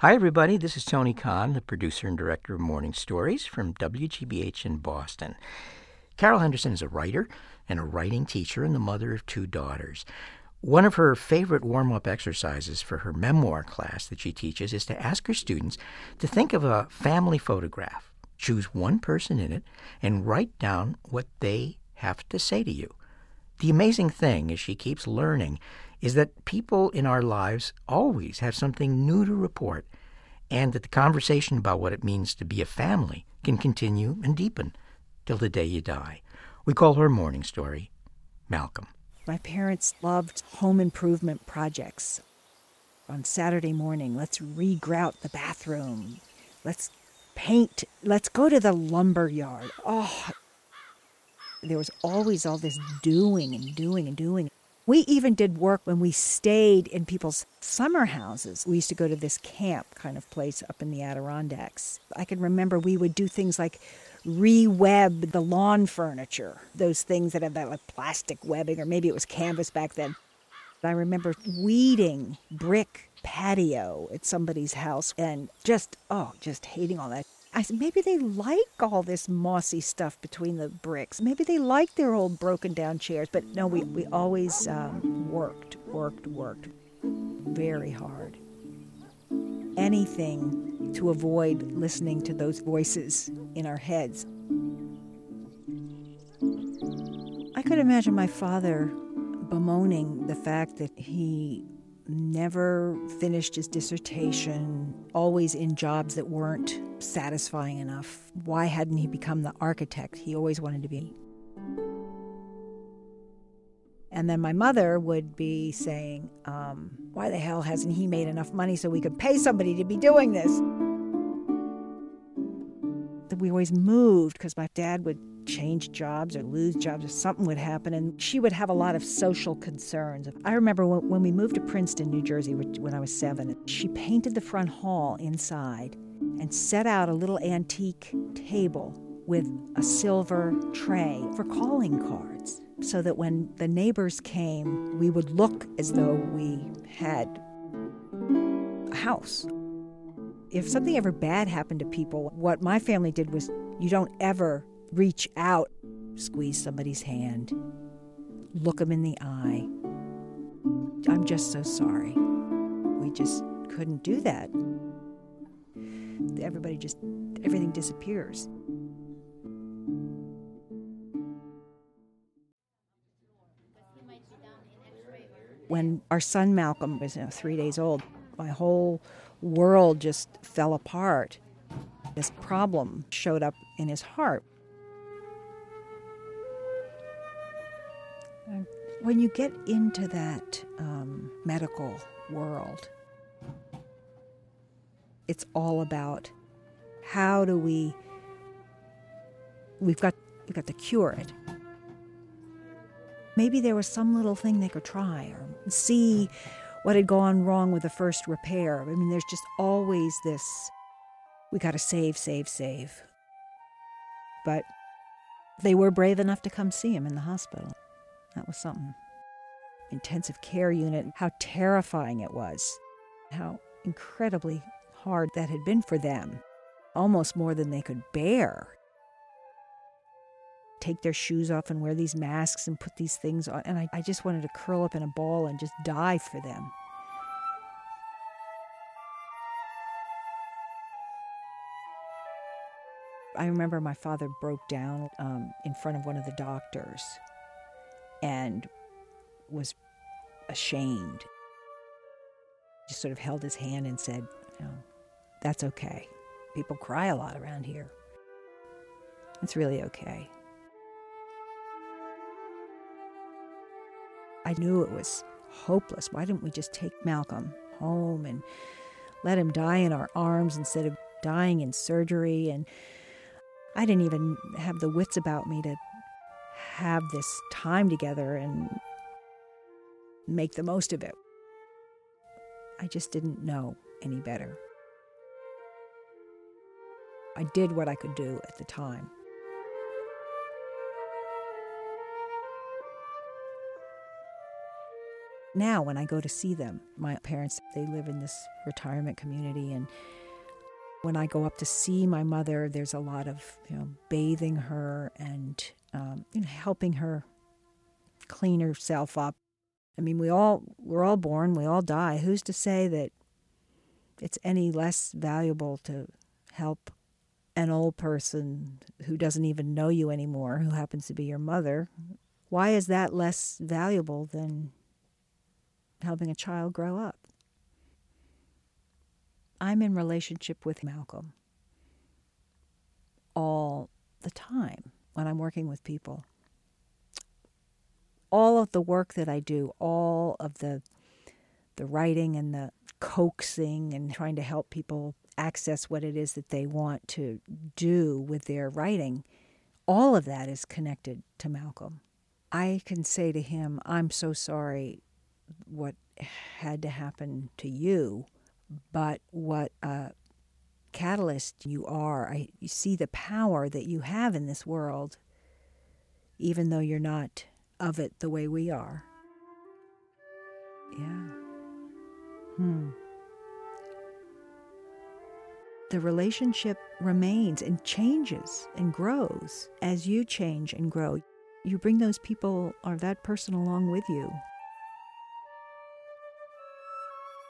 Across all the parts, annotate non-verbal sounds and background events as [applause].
Hi, everybody. This is Tony Kahn, the producer and director of Morning Stories from WGBH in Boston. Carol Henderson is a writer and a writing teacher and the mother of two daughters. One of her favorite warm up exercises for her memoir class that she teaches is to ask her students to think of a family photograph, choose one person in it, and write down what they have to say to you. The amazing thing, as she keeps learning, is that people in our lives always have something new to report, and that the conversation about what it means to be a family can continue and deepen till the day you die. We call her Morning Story Malcolm. My parents loved home improvement projects. On Saturday morning, let's regrout the bathroom. Let's paint. Let's go to the lumber yard. Oh, there was always all this doing and doing and doing. We even did work when we stayed in people's summer houses. We used to go to this camp kind of place up in the Adirondacks. I can remember we would do things like re-web the lawn furniture, those things that have that like plastic webbing, or maybe it was canvas back then. I remember weeding brick patio at somebody's house and just, oh, just hating all that. I said, maybe they like all this mossy stuff between the bricks. Maybe they like their old broken down chairs. But no, we, we always um, worked, worked, worked very hard. Anything to avoid listening to those voices in our heads. I could imagine my father bemoaning the fact that he never finished his dissertation, always in jobs that weren't satisfying enough. Why hadn't he become the architect he always wanted to be? And then my mother would be saying, um, Why the hell hasn't he made enough money so we could pay somebody to be doing this? We always moved because my dad would change jobs or lose jobs or something would happen. And she would have a lot of social concerns. I remember when, we moved to Princeton, New Jersey, when I was seven, she painted the front hall inside and set out a little antique table with a silver tray for calling cards so that when the neighbors came, we would look as though we had a house. If something ever bad happened to people, what my family did was you don't ever reach out, squeeze somebody's hand, look them in the eye. I'm just so sorry. We just couldn't do that. Everybody just, everything disappears. When our son Malcolm was you know, three days old, my whole world just fell apart. This problem showed up in his heart. When you get into that um, medical world, it's all about how do we we've got we've got to cure it. Maybe there was some little thing they could try or see what had gone wrong with the first repair. I mean, there's just always this we got to save, save, save. But they were brave enough to come see him in the hospital. That was something. Intensive care unit, how terrifying it was, how incredibly hard that had been for them, almost more than they could bear. Take their shoes off and wear these masks and put these things on. And I, I just wanted to curl up in a ball and just die for them. I remember my father broke down um, in front of one of the doctors and was ashamed. Just sort of held his hand and said, that's okay. People cry a lot around here. It's really okay. I knew it was hopeless. Why didn't we just take Malcolm home and let him die in our arms instead of dying in surgery? And I didn't even have the wits about me to have this time together and make the most of it. I just didn't know any better. I did what I could do at the time. now when I go to see them. My parents, they live in this retirement community and when I go up to see my mother, there's a lot of you know bathing her and um, you know, helping her clean herself up. I mean, we all we're all born, we all die. Who's to say that it's any less valuable to help an old person who doesn't even know you anymore, who happens to be your mother? Why is that less valuable than helping a child grow up? I'm in relationship with Malcolm all the time when I'm working with people. All of the work that I do, all of the the writing and the coaxing and trying to help people access what it is that they want to do with their writing, all of that is connected to Malcolm. I can say to him, I'm so sorry what had to happen to you but what a catalyst you are. I, you see the power that you have in this world, even though you're not of it the way we are. Yeah. Hmm. The relationship remains and changes and grows as you change and grow. You bring those people or that person along with you.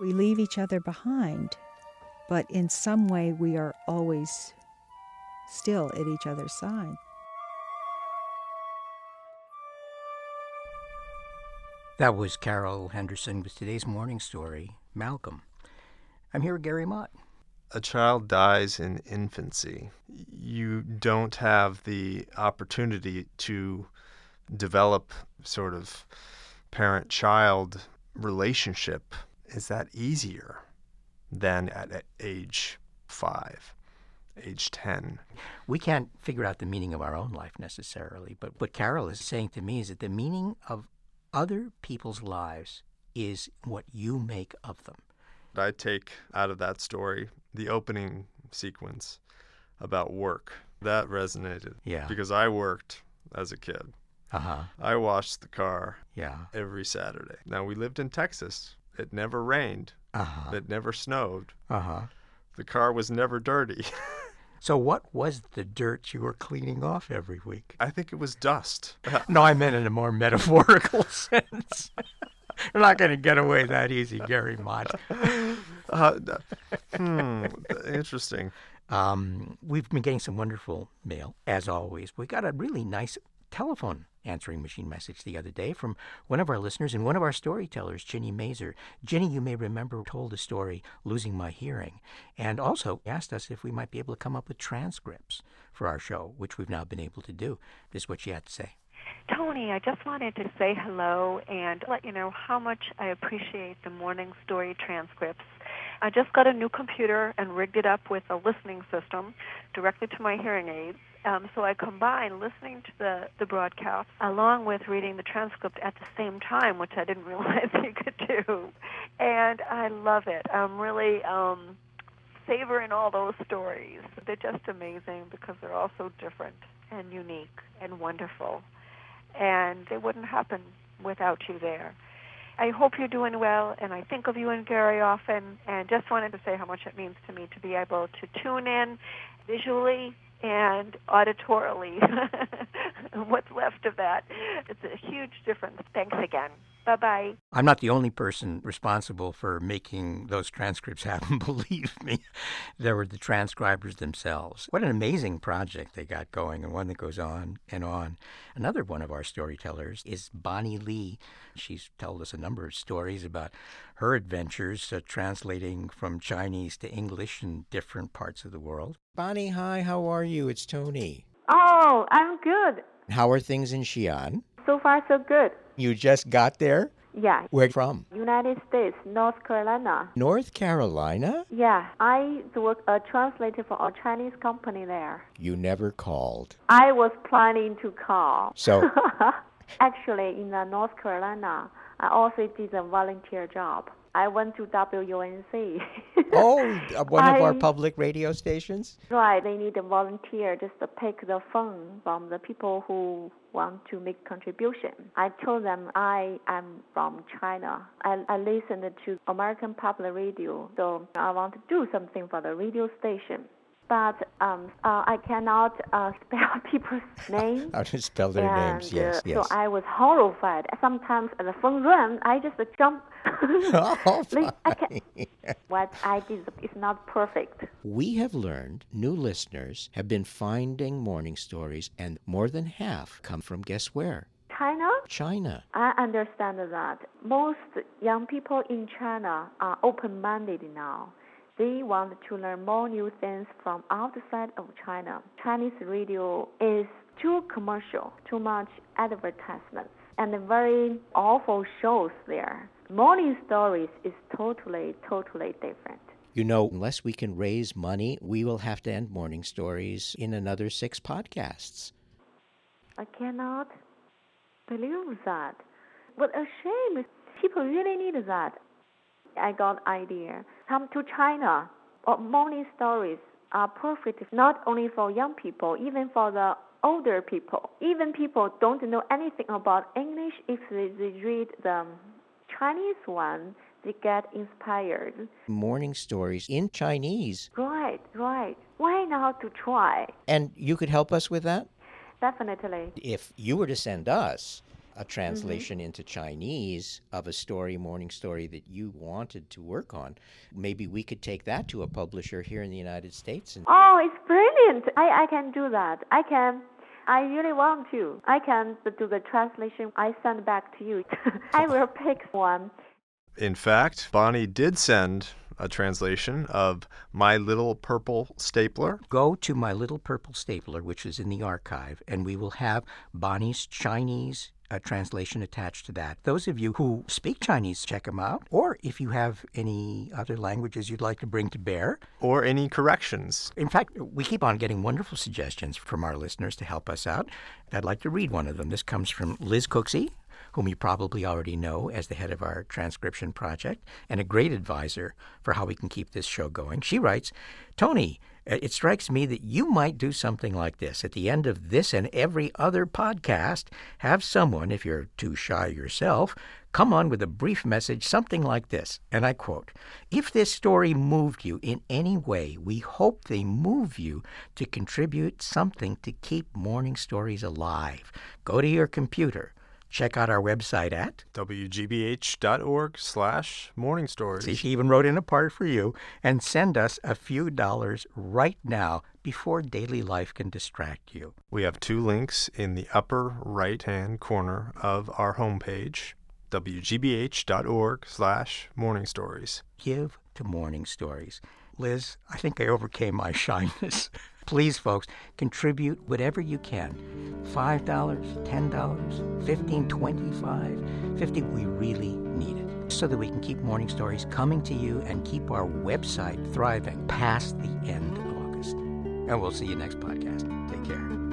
We leave each other behind, but in some way we are always still at each other's side. That was Carol Henderson with today's morning story, Malcolm. I'm here with Gary Mott. A child dies in infancy. You don't have the opportunity to develop sort of parent child relationship is that easier than at, at age five, age 10? We can't figure out the meaning of our own life necessarily, but what Carol is saying to me is that the meaning of other people's lives is what you make of them. I take out of that story the opening sequence about work. That resonated. Yeah. Because I worked as a kid. Uh huh. I washed the car Yeah. every Saturday. Now, we lived in Texas. It never rained, Uh huh. it never snowed. Uh huh. The car was never dirty. [laughs] So, what was the dirt you were cleaning off every week? I think it was dust. [laughs] No, I meant in a more metaphorical [laughs] sense. You're not going to get away that easy, Gary Mott. Uh, hmm, interesting. Um, we've been getting some wonderful mail, as always. We got a really nice telephone answering machine message the other day from one of our listeners and one of our storytellers, Ginny Mazer. Ginny, you may remember, told the story Losing My Hearing, and also asked us if we might be able to come up with transcripts for our show, which we've now been able to do. This is what she had to say. Tony, I just wanted to say hello and let you know how much I appreciate the morning story transcripts. I just got a new computer and rigged it up with a listening system directly to my hearing aids. Um, so I combine listening to the, the broadcast along with reading the transcript at the same time, which I didn't [laughs] realize you could do. And I love it. I'm really um, savoring all those stories. They're just amazing because they're all so different and unique and wonderful. And they wouldn't happen without you there. I hope you're doing well, and I think of you and Gary often, and just wanted to say how much it means to me to be able to tune in visually and auditorily. [laughs] What's left of that? It's a huge difference. Thanks again. Bye bye. I'm not the only person responsible for making those transcripts happen, [laughs] believe me. There were the transcribers themselves. What an amazing project they got going, and one that goes on and on. Another one of our storytellers is Bonnie Lee. She's told us a number of stories about her adventures uh, translating from Chinese to English in different parts of the world. Bonnie, hi, how are you? It's Tony. Oh, I'm good. How are things in Xi'an? So far, so good. You just got there? Yeah, Where from? United States, North Carolina. North Carolina? Yeah, I work a translator for a Chinese company there. You never called. I was planning to call. So- [laughs] actually, in uh, North Carolina, I also did a volunteer job. I went to WUNC. oh, uh, [laughs] one of our public radio stations? Right, they need a volunteer just to pick the phone from the people who want to make contribution. I told them I am from China. I, I listened to American Public Radio, so I want to do something for the radio station. But um, uh, I cannot uh, [laughs] spell people's [laughs] names. I to spell their and, names, yes, uh, yes. So I was horrified. Sometimes at the phone rang, I just jump. Oh, [laughs] Like, I can- funny. what I did is not perfect. We have learned new listeners have been finding morning stories, and more than half come from guess where? China? China. I understand that most young people in China are open minded now. They want to learn more new things from outside of China. Chinese radio is too commercial, too much advertisements, and very awful shows there. Morning stories is totally, totally different. You know, unless we can raise money, we will have to end morning stories in another six podcasts. I cannot believe that. What a shame. People really need that. I got idea. Come to China. Uh, morning stories are perfect not only for young people, even for the older people. Even people don't know anything about English. If they, they read the Chinese one, they get inspired. Morning stories in Chinese. Right, right. Why not to try? And you could help us with that? Definitely. If you were to send us a mm-hmm. translation into Chinese of a story, morning story that you wanted to work on, maybe we could take that to a publisher here in the United States and Oh, it's brilliant. I, I can do that. I can. I really want to. I can do the translation. I send back to you. [laughs] I will pick one. In fact, Bonnie did send a translation of My Little Purple Stapler. go to my little purple stapler, which is in the archive, and we will have Bonnie's Chinese uh, translation attached to that. Those of you who speak Chinese, check them out. Or if you have any other languages you'd like to bring to bear, Or any corrections. in fact, we keep on getting wonderful suggestions from our listeners to help us out. I'd like to read one of them. This comes from Liz Cooksey, whom you probably already know as the head of our transcription project and a great advisor for how we can keep this show going. She writes Tony, it strikes me that you might do something like this. At the end of this and every other podcast, have someone, if you're too shy yourself, come on with a brief message, something like this. And I quote If this story moved you in any way, we hope they move you to contribute something to keep morning stories alive. Go to your computer. Check out our website at. wgbh.org slash morning See, stories. she even wrote in a part for you and send us a few dollars right now before daily life can distract you. We have two links in the upper right-hand corner of our homepage, wgbh.org slash morning stories. give to morning stories. Liz, I think I overcame my [laughs] shyness. Please, folks, contribute whatever you can. $5, $10, $15, $25, 50 We really need it so that we can keep morning stories coming to you and keep our website thriving past the end of August. And we'll see you next podcast. Take care.